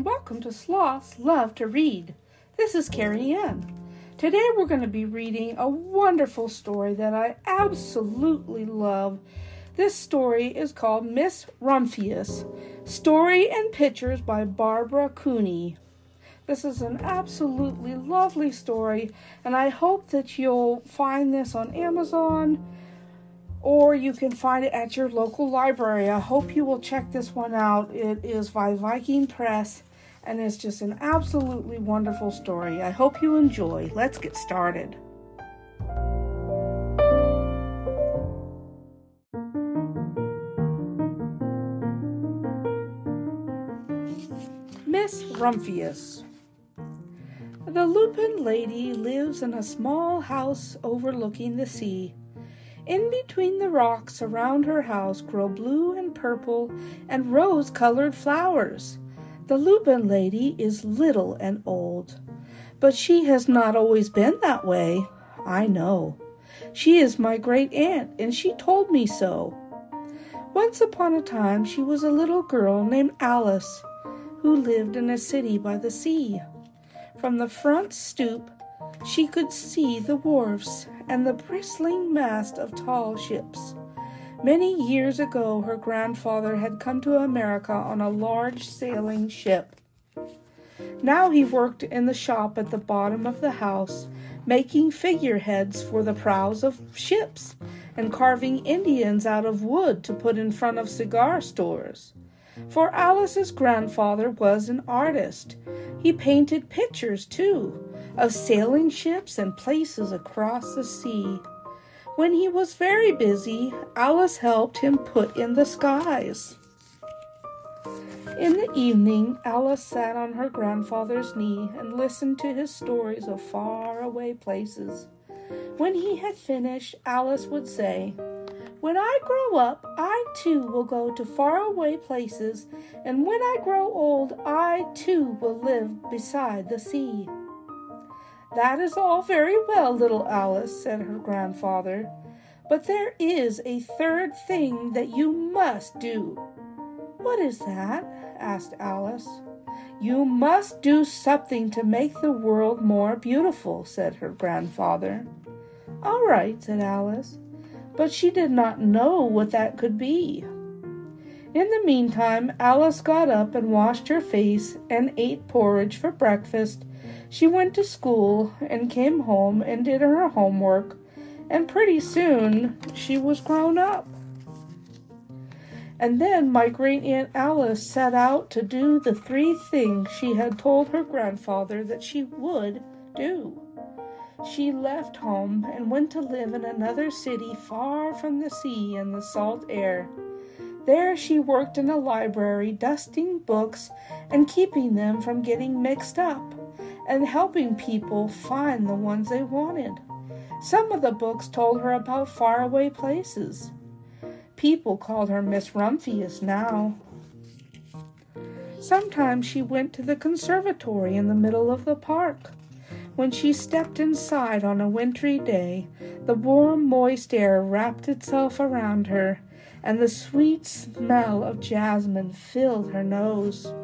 and welcome to Sloths Love to Read. This is Carrie Ann. Today we're going to be reading a wonderful story that I absolutely love. This story is called Miss Rumphius Story and Pictures by Barbara Cooney. This is an absolutely lovely story, and I hope that you'll find this on Amazon or you can find it at your local library. I hope you will check this one out. It is by Viking Press and it's just an absolutely wonderful story. I hope you enjoy. Let's get started. Miss Rumphius. The Lupin lady lives in a small house overlooking the sea. In between the rocks around her house grow blue and purple and rose colored flowers. The Lupin lady is little and old, but she has not always been that way. I know. She is my great aunt, and she told me so. Once upon a time, she was a little girl named Alice who lived in a city by the sea. From the front stoop, she could see the wharves and the bristling mast of tall ships. Many years ago, her grandfather had come to America on a large sailing ship. Now he worked in the shop at the bottom of the house, making figureheads for the prows of ships and carving Indians out of wood to put in front of cigar stores. For Alice's grandfather was an artist. He painted pictures, too, of sailing ships and places across the sea. When he was very busy, Alice helped him put in the skies. In the evening, Alice sat on her grandfather's knee and listened to his stories of far away places. When he had finished, Alice would say, When I grow up, I too will go to faraway places, and when I grow old, I too will live beside the sea. That is all very well, little Alice, said her grandfather, but there is a third thing that you must do. What is that? asked Alice. You must do something to make the world more beautiful, said her grandfather. All right, said Alice, but she did not know what that could be. In the meantime, Alice got up and washed her face and ate porridge for breakfast she went to school and came home and did her homework, and pretty soon she was grown up. And then my great aunt Alice set out to do the three things she had told her grandfather that she would do. She left home and went to live in another city far from the sea and the salt air. There she worked in a library, dusting books and keeping them from getting mixed up and helping people find the ones they wanted. Some of the books told her about faraway places. People called her Miss Rumphius now. Sometimes she went to the conservatory in the middle of the park. When she stepped inside on a wintry day, the warm, moist air wrapped itself around her, and the sweet smell of jasmine filled her nose.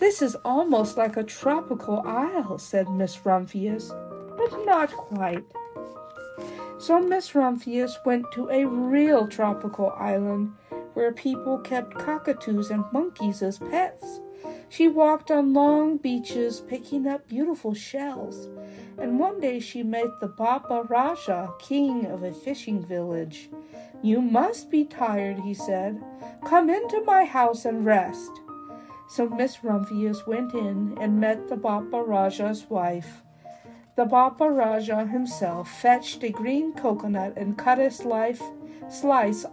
This is almost like a tropical isle, said Miss Rumphius, but not quite. So Miss Rumphius went to a real tropical island where people kept cockatoos and monkeys as pets. She walked on long beaches picking up beautiful shells, and one day she met the Bapa Raja, king of a fishing village. You must be tired, he said. Come into my house and rest. So Miss Rumphius went in and met the Bapa Raja's wife. The Bapa Raja himself fetched a green coconut and cut a slice,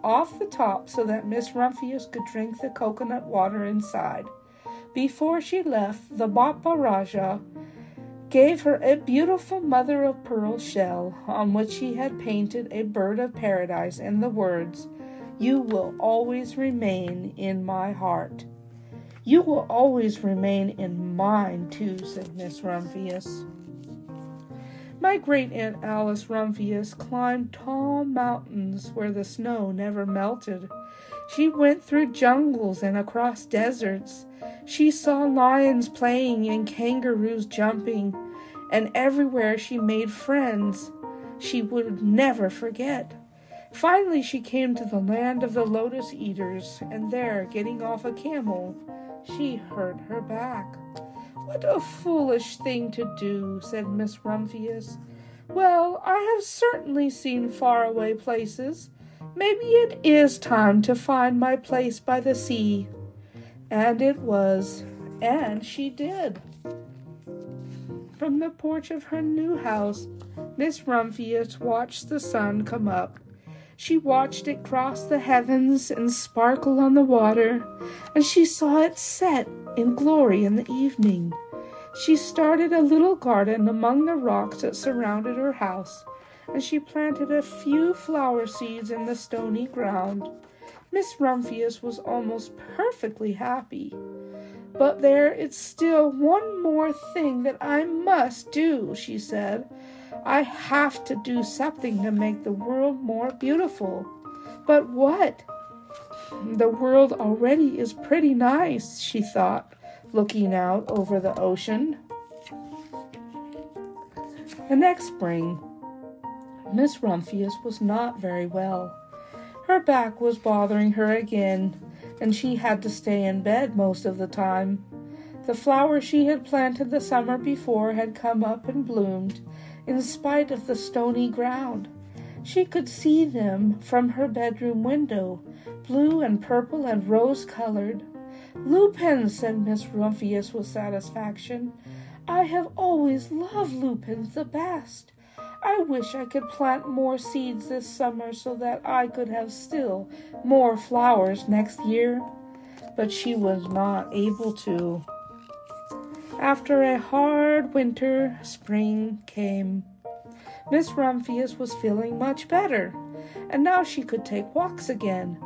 off the top so that Miss Rumphius could drink the coconut water inside. Before she left, the Bapa Raja gave her a beautiful mother of pearl shell on which he had painted a bird of paradise and the words, You will always remain in my heart. You will always remain in mine, too, said Miss Rumphius. My great aunt Alice Rumphius climbed tall mountains where the snow never melted. She went through jungles and across deserts. She saw lions playing and kangaroos jumping, and everywhere she made friends she would never forget. Finally, she came to the land of the lotus eaters, and there, getting off a camel, she hurt her back. What a foolish thing to do, said Miss Rumphius. Well, I have certainly seen faraway places. Maybe it is time to find my place by the sea. And it was, and she did. From the porch of her new house, Miss Rumphius watched the sun come up. She watched it cross the heavens and sparkle on the water, and she saw it set in glory in the evening. She started a little garden among the rocks that surrounded her house, and she planted a few flower seeds in the stony ground. Miss Rumphius was almost perfectly happy. But there is still one more thing that I must do, she said. I have to do something to make the world more beautiful. But what? The world already is pretty nice, she thought looking out over the ocean. The next spring, Miss Rumphius was not very well. Her back was bothering her again, and she had to stay in bed most of the time. The flowers she had planted the summer before had come up and bloomed, in spite of the stony ground. She could see them from her bedroom window, blue and purple and rose colored. Lupins, said Miss Rumphius with satisfaction. I have always loved lupins the best. I wish I could plant more seeds this summer so that I could have still more flowers next year. But she was not able to. After a hard winter, spring came. Miss Rumphius was feeling much better, and now she could take walks again.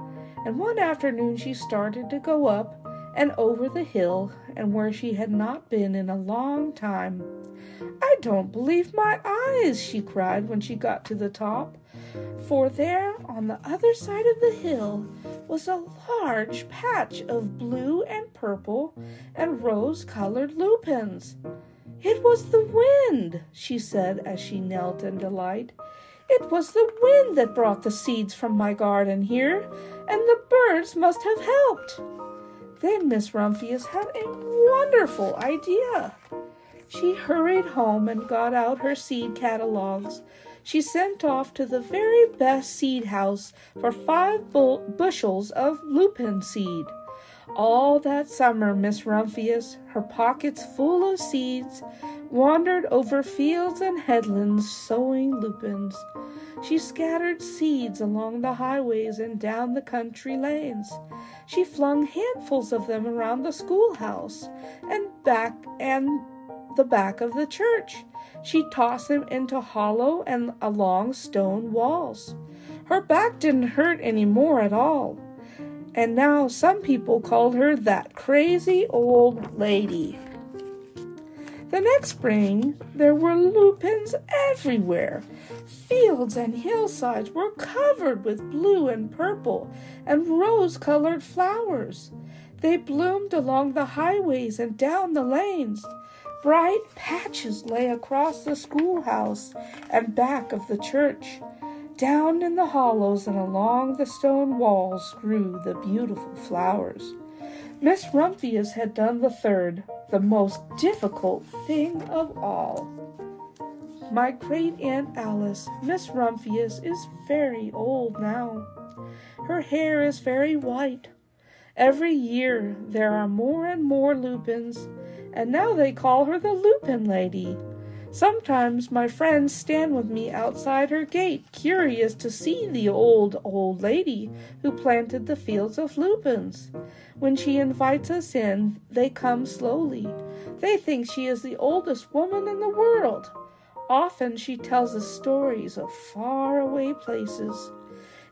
And one afternoon she started to go up and over the hill and where she had not been in a long time. I don't believe my eyes, she cried when she got to the top, for there on the other side of the hill was a large patch of blue and purple and rose colored lupins. It was the wind, she said as she knelt in delight. It was the wind that brought the seeds from my garden here, and the birds must have helped. Then Miss Rumphius had a wonderful idea. She hurried home and got out her seed catalogs. She sent off to the very best seed house for five bushels of lupin seed. All that summer, Miss Rumphius, her pockets full of seeds, wandered over fields and headlands sowing lupins. She scattered seeds along the highways and down the country lanes. She flung handfuls of them around the schoolhouse and back and the back of the church. She tossed them into hollow and along stone walls. Her back didn't hurt any more at all. And now some people called her that crazy old lady. The next spring, there were lupins everywhere. Fields and hillsides were covered with blue and purple and rose colored flowers. They bloomed along the highways and down the lanes. Bright patches lay across the schoolhouse and back of the church. Down in the hollows and along the stone walls grew the beautiful flowers. Miss Rumphius had done the third, the most difficult thing of all. My great aunt Alice, Miss Rumphius, is very old now. Her hair is very white. Every year there are more and more lupins, and now they call her the Lupin Lady. Sometimes my friends stand with me outside her gate, curious to see the old, old lady who planted the fields of lupins. When she invites us in, they come slowly. They think she is the oldest woman in the world. Often she tells us stories of far-away places.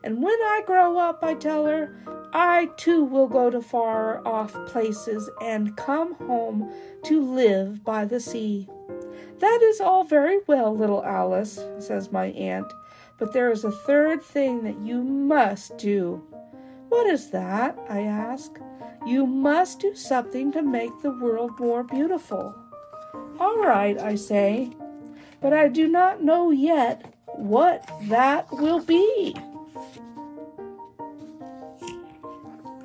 And when I grow up, I tell her, I too will go to far off places and come home to live by the sea. That is all very well, little Alice, says my aunt, but there is a third thing that you must do. What is that? I ask. You must do something to make the world more beautiful. All right, I say, but I do not know yet what that will be.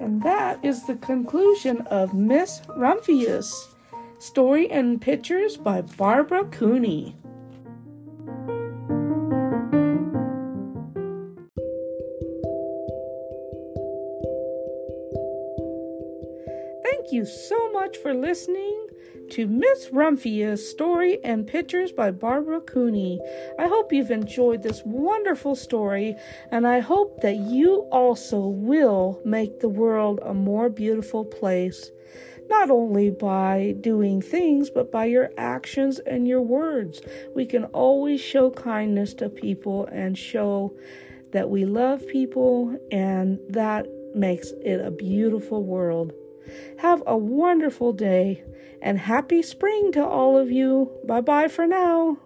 And that is the conclusion of Miss Rumphius. Story and pictures by Barbara Cooney. Thank you so much for listening to Miss Rumphius story and pictures by Barbara Cooney. I hope you've enjoyed this wonderful story, and I hope that you also will make the world a more beautiful place, not only by doing things, but by your actions and your words. We can always show kindness to people and show that we love people, and that makes it a beautiful world. Have a wonderful day and happy spring to all of you. Bye bye for now.